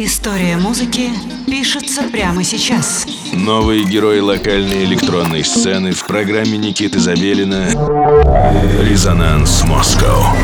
История музыки пишется прямо сейчас. Новые герои локальной электронной сцены в программе Никиты Забелина «Резонанс Москва».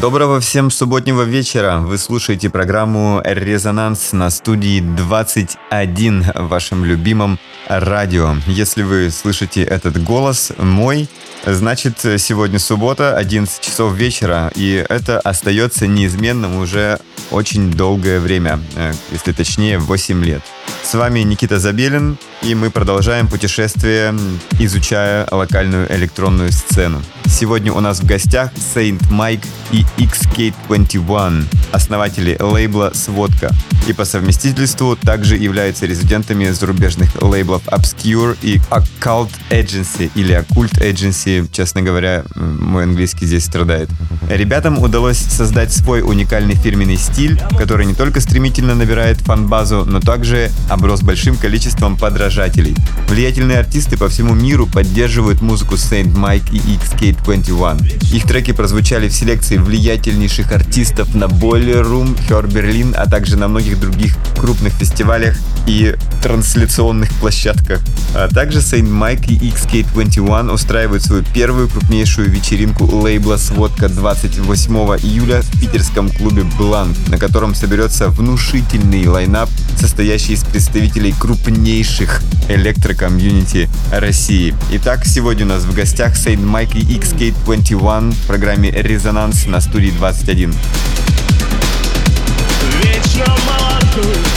Доброго всем субботнего вечера. Вы слушаете программу «Резонанс» на студии 21 в вашем любимом радио. Если вы слышите этот голос мой, значит сегодня суббота, 11 часов вечера, и это остается неизменным уже очень долгое время, э, если точнее 8 лет. С вами Никита Забелин, и мы продолжаем путешествие, изучая локальную электронную сцену. Сегодня у нас в гостях Saint Mike и XK21, основатели лейбла «Сводка», и по совместительству также являются резидентами зарубежных лейблов Obscure и Occult Agency или Occult Agency, честно говоря, мой английский здесь страдает. Ребятам удалось создать свой уникальный фирменный стиль, который не только стремительно набирает фан-базу, но также оброс большим количеством подражателей. Влиятельные артисты по всему миру поддерживают музыку Saint Mike и XK21. Их треки прозвучали в селекции влиятельнейших артистов на Boiler Room, Her Berlin, а также на многих других крупных фестивалях и трансляционных площадках. А также Saint Mike и XK21 устраивают свою первую крупнейшую вечеринку лейбла «Сводка» 28 июля в питерском клубе «Бланк», на котором соберется внушительный лайнап, состоящий из представителей крупнейших электрокомьюнити России. Итак, сегодня у нас в гостях Saint Mike и XK21 в программе «Резонанс» на студии 21. Вечно молодой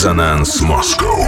Резонанс Москва.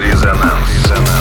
Резонанс. Резонанс.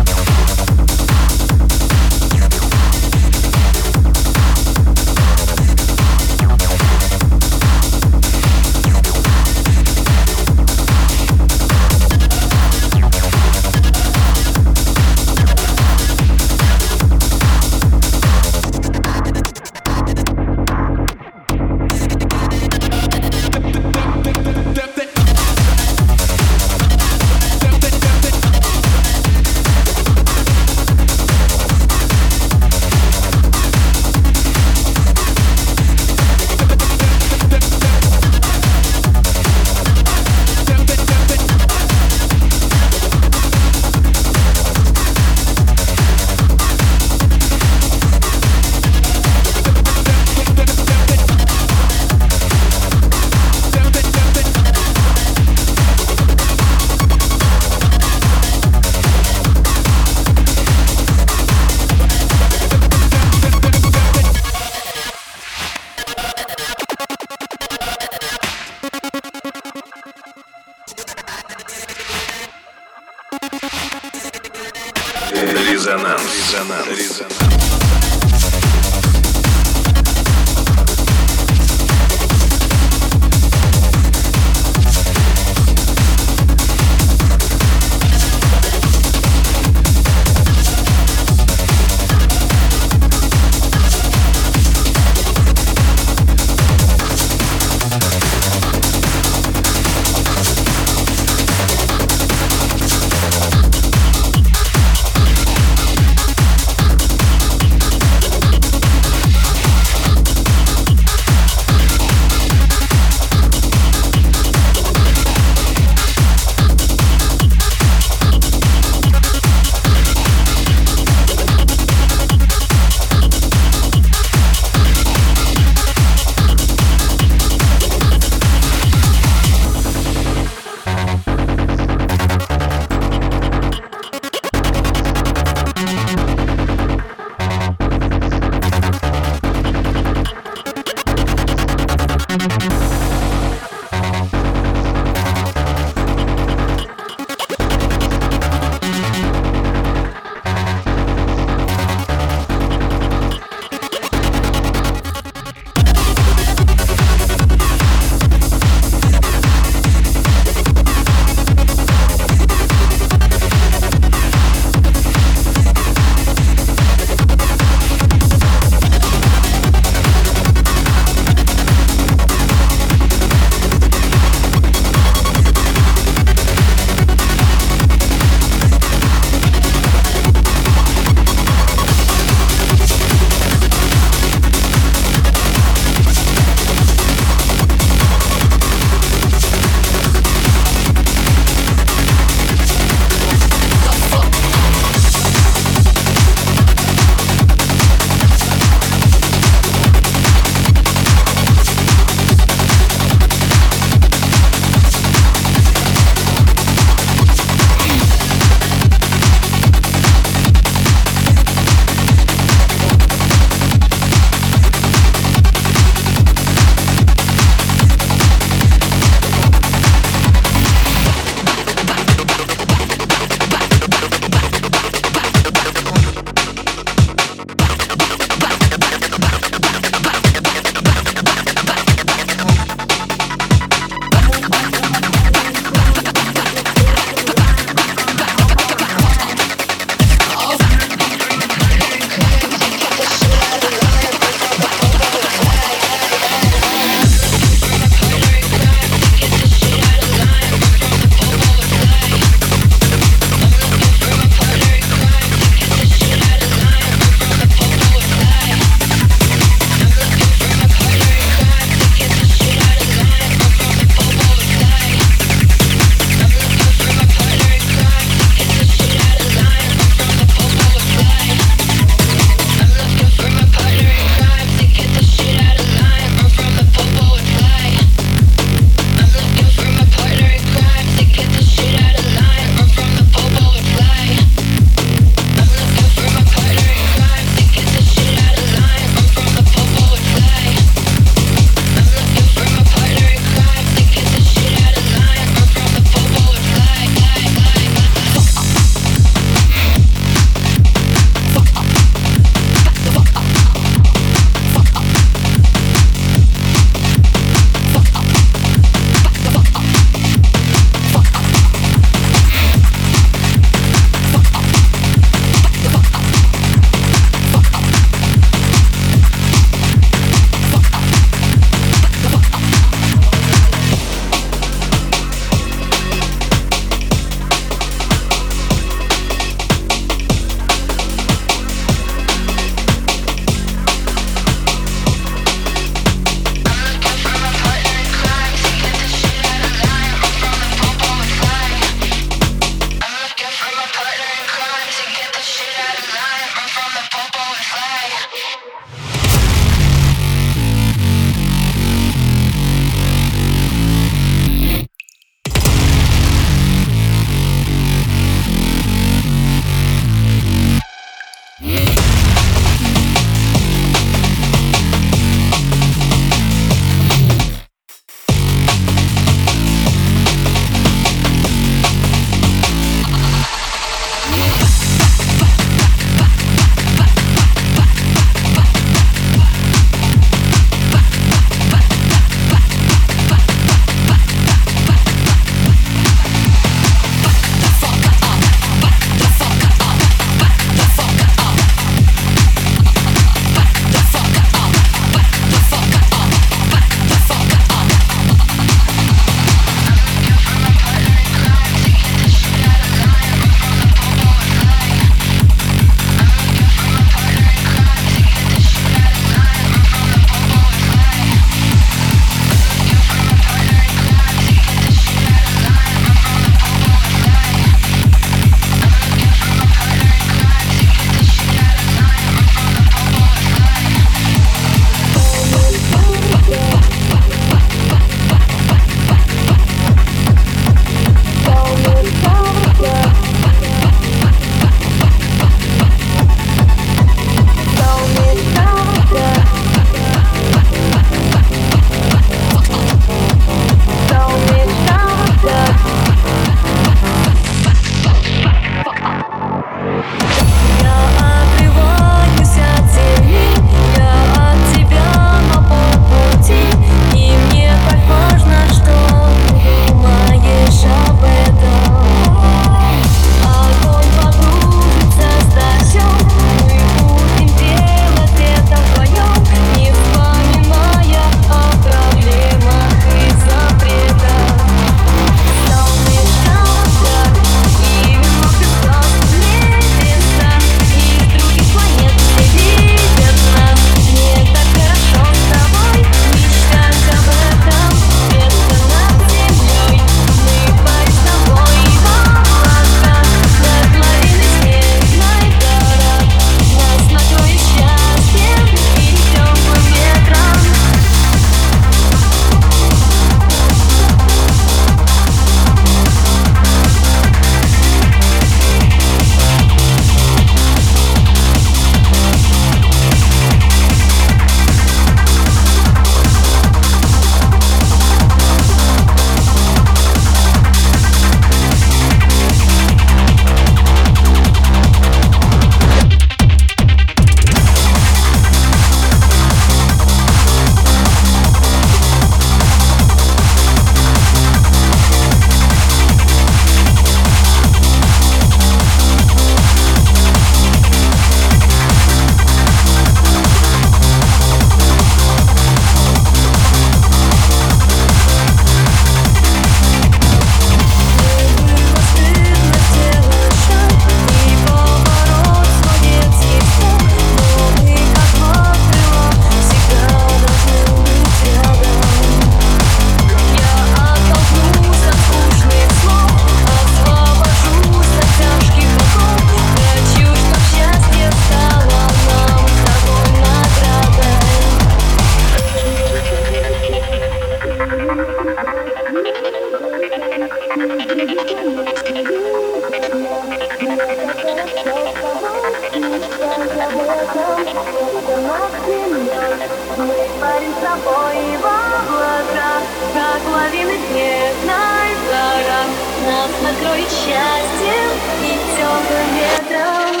половины бедной Город нас накроет счастьем и теплым ветром.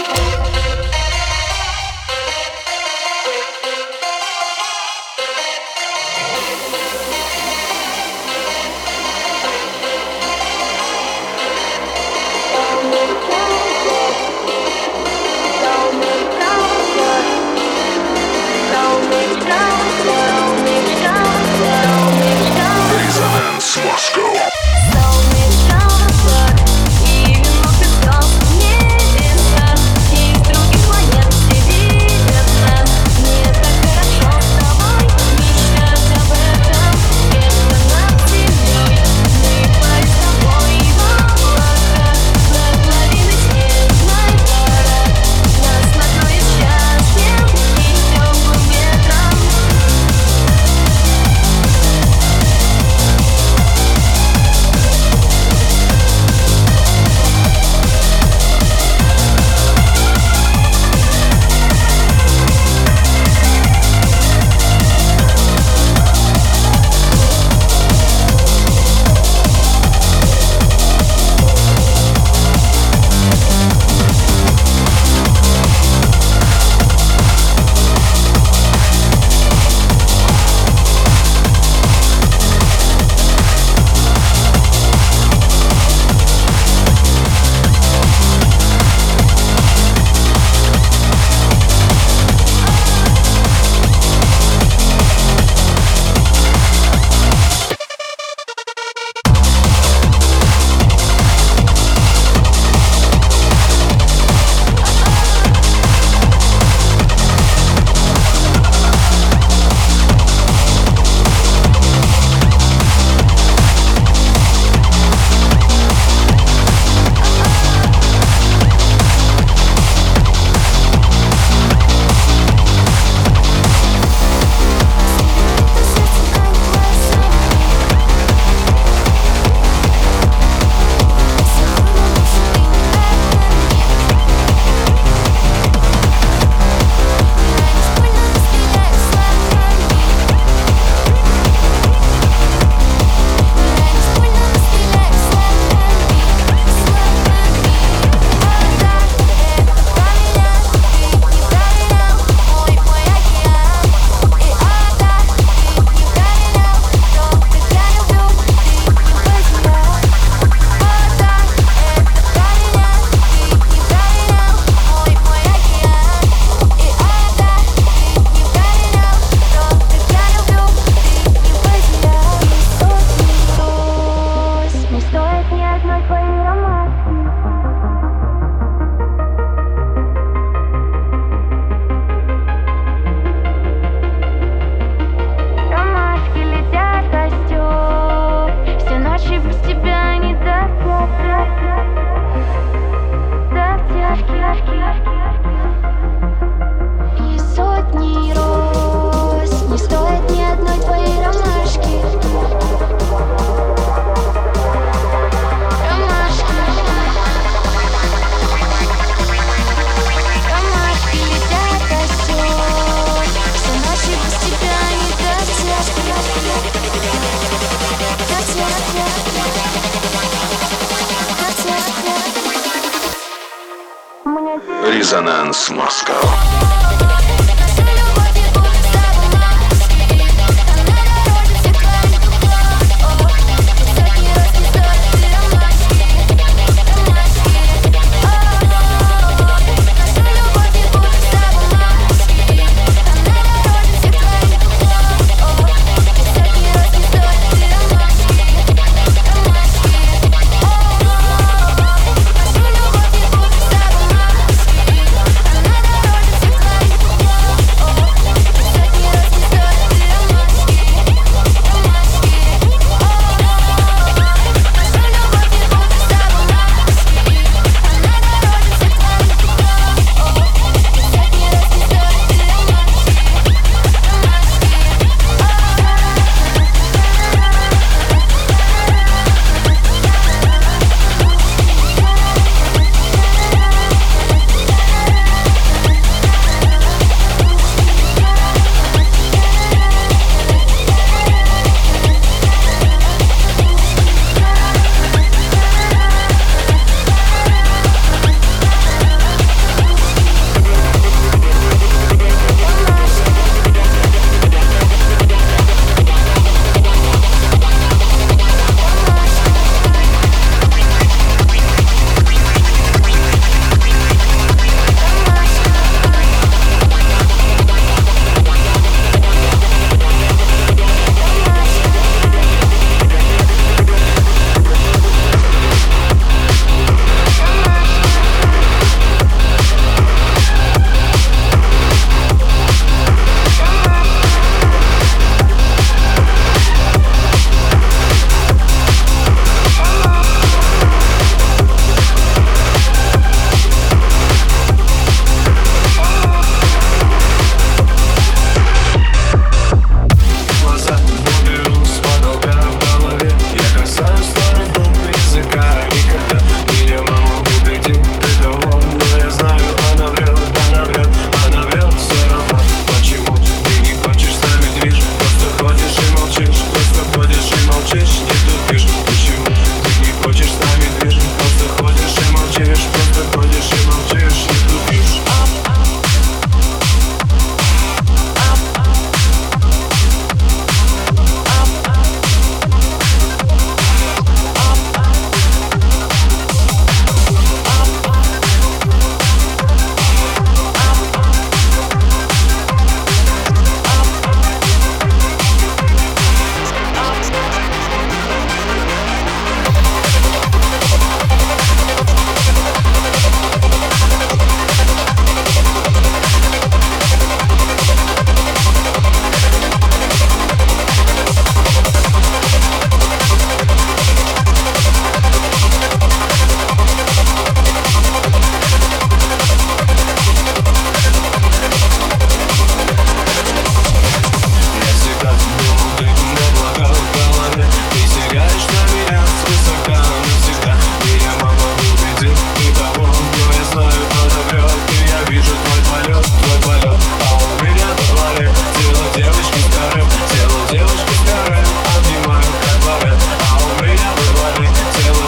Резонанс Москва.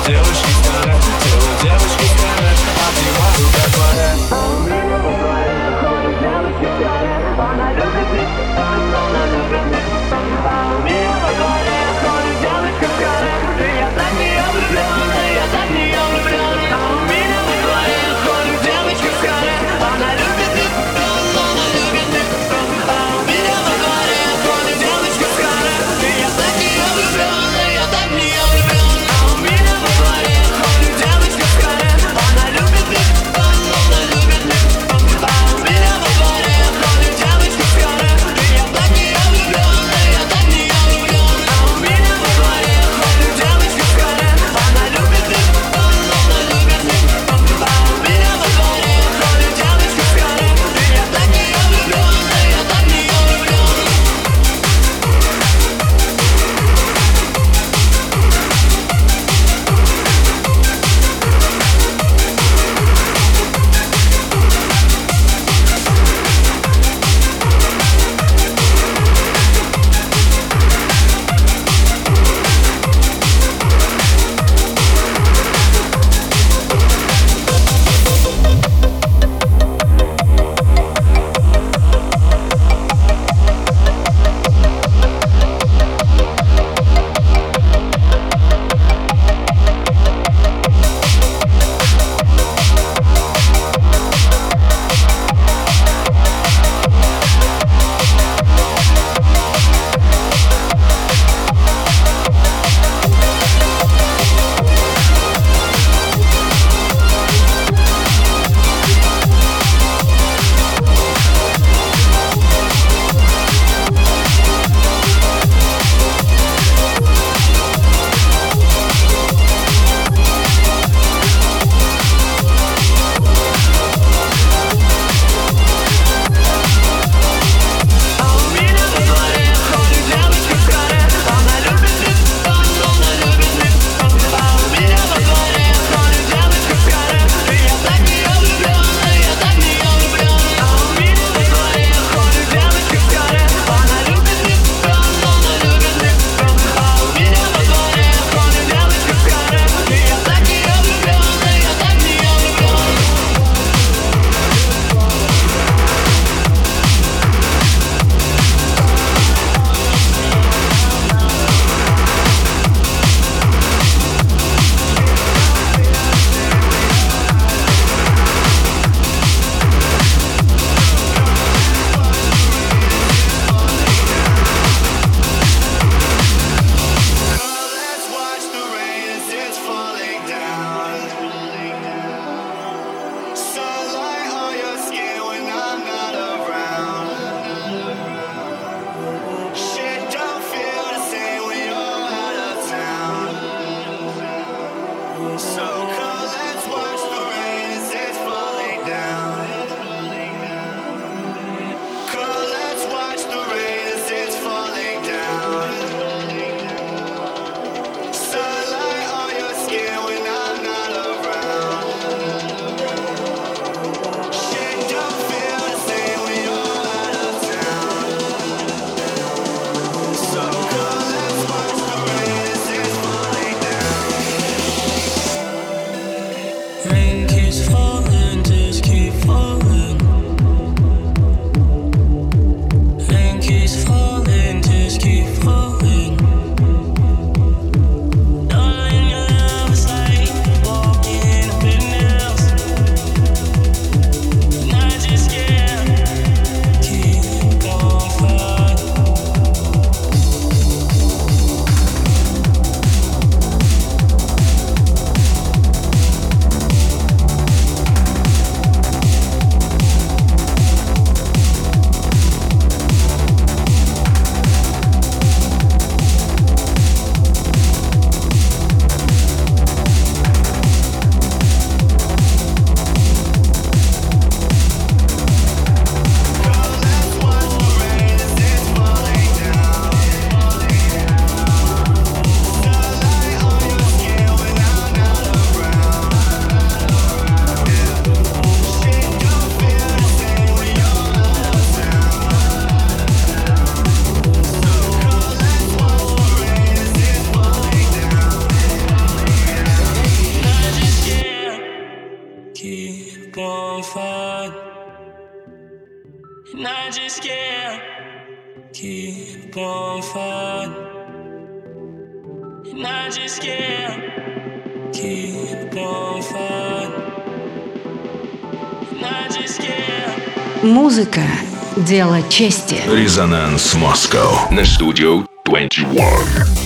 the ocean. rain дело чести. Резонанс Москва на студию 21.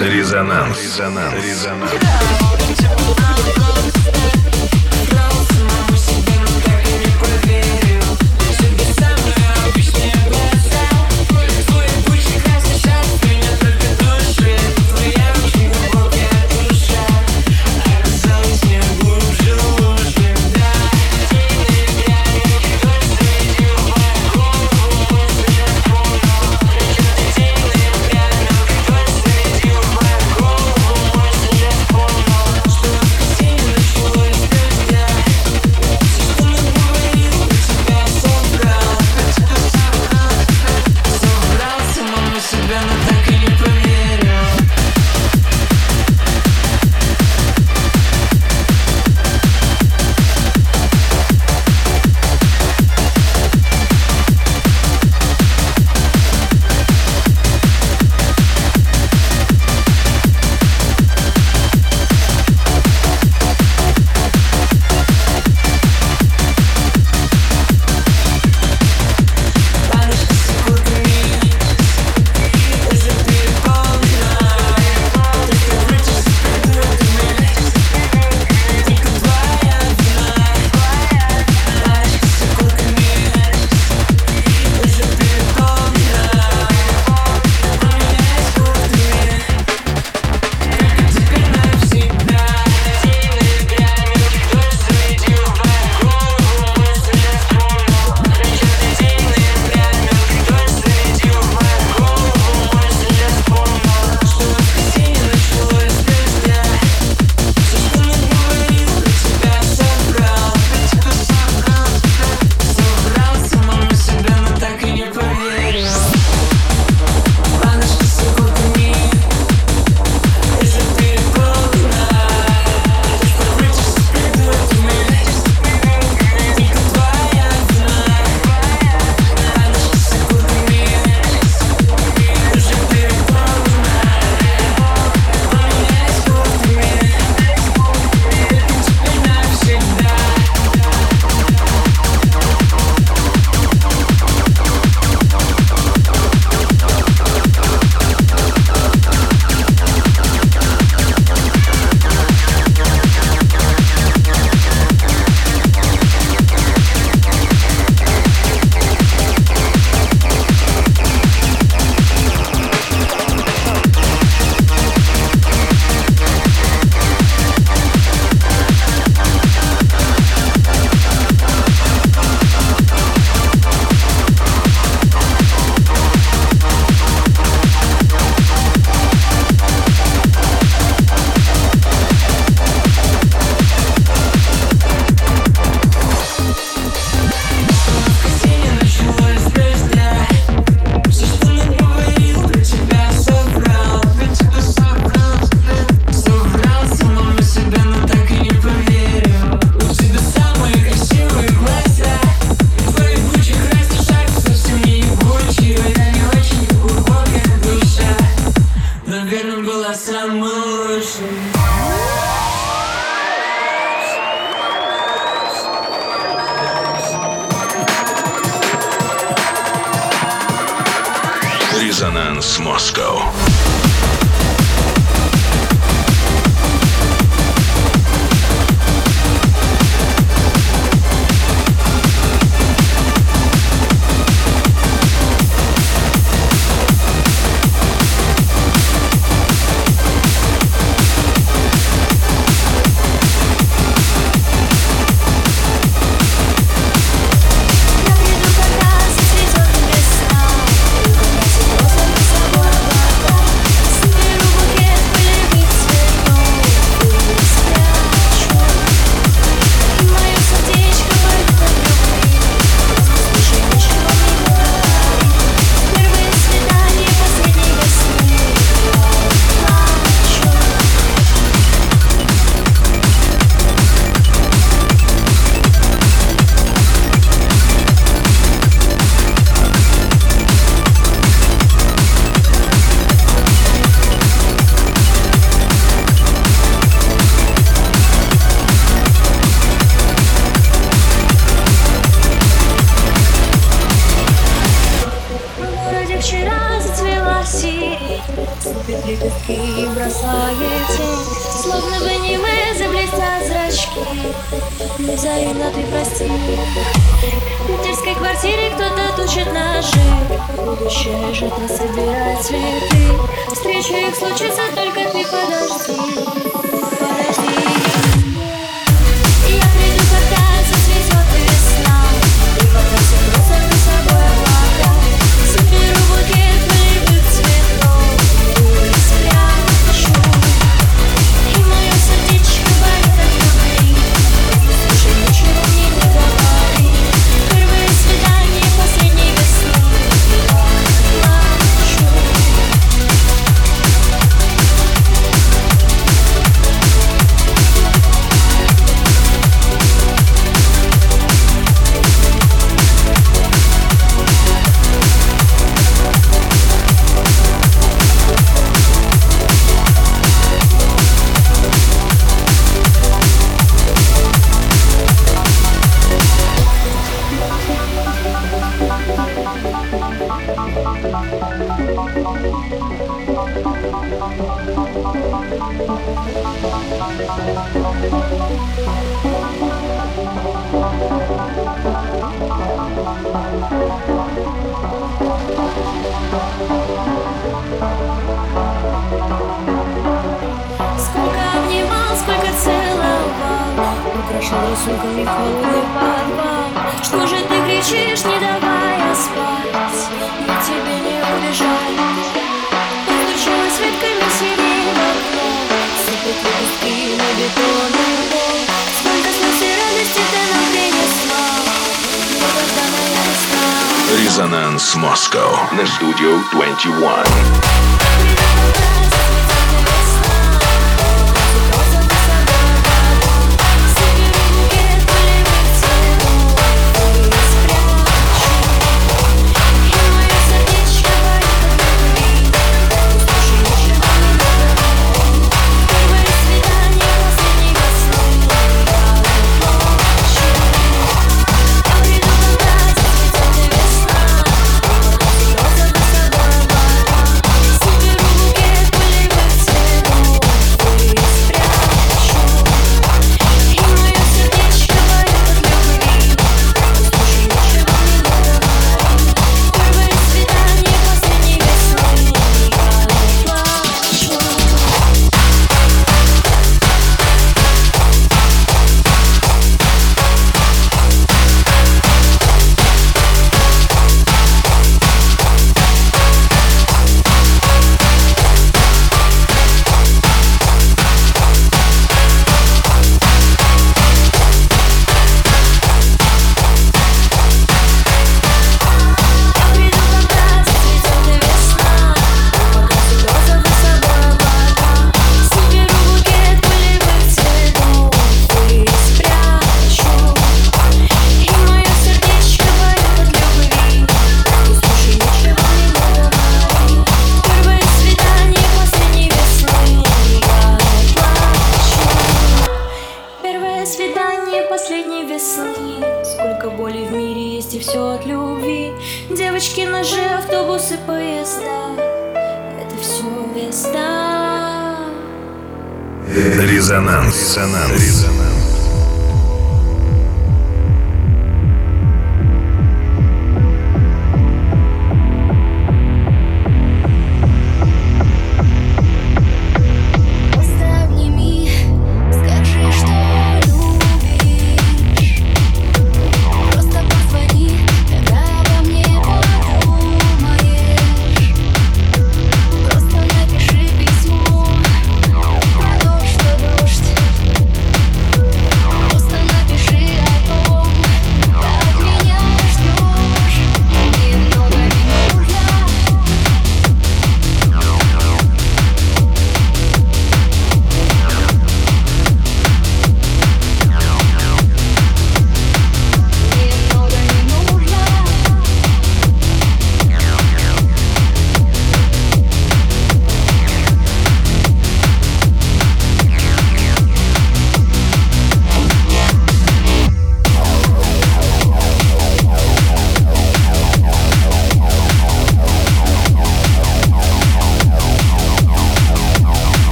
Резонанс. Резонанс. Резонанс.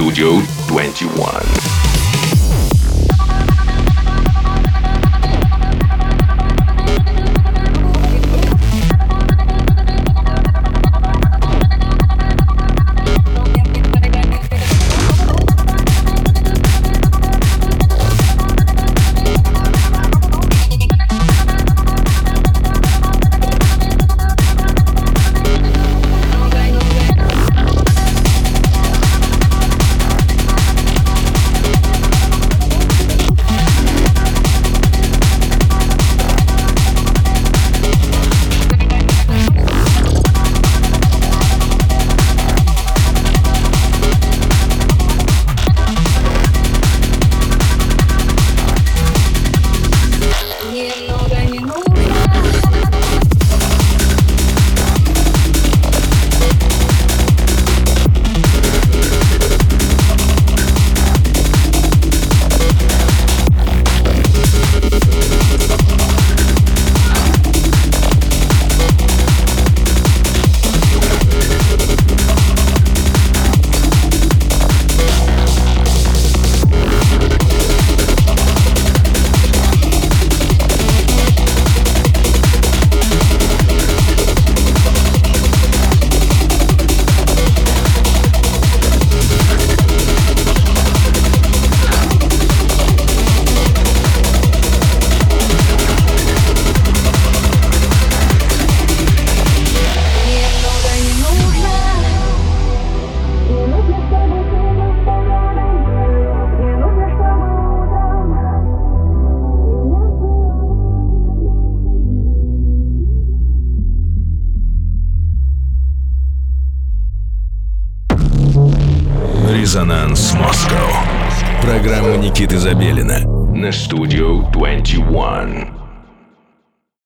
Москва.